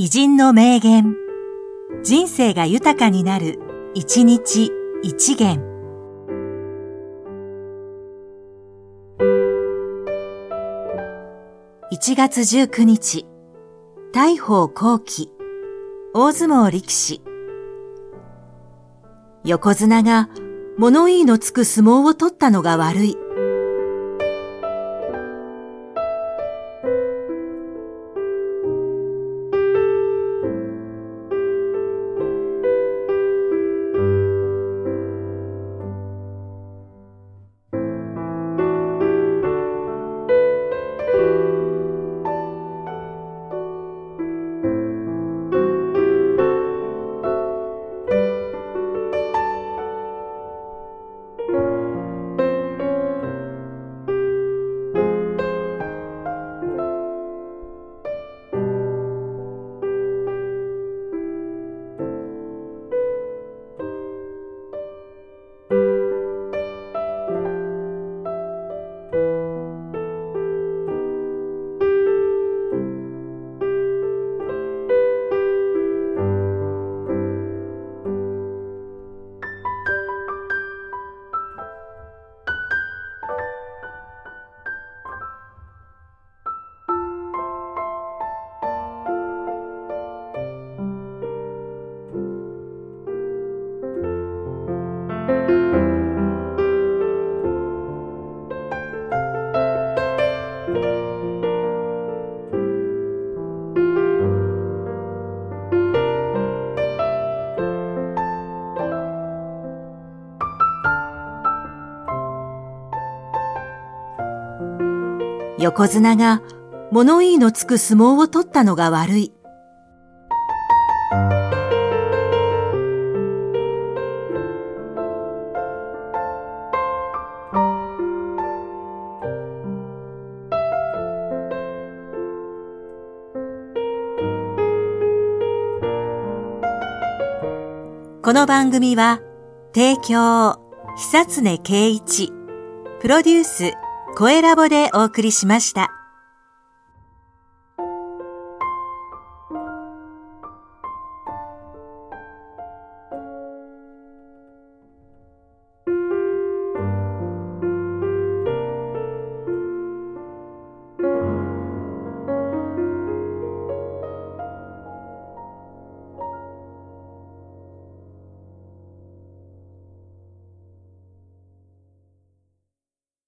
偉人の名言。人生が豊かになる、一日一元。1月19日、大宝後期、大相撲力士。横綱が物言いのつく相撲を取ったのが悪い。横綱が物言いのつく相撲を取ったのが悪い。この番組は、提供、久常圭一、プロデュース、声ラボでお送りしました。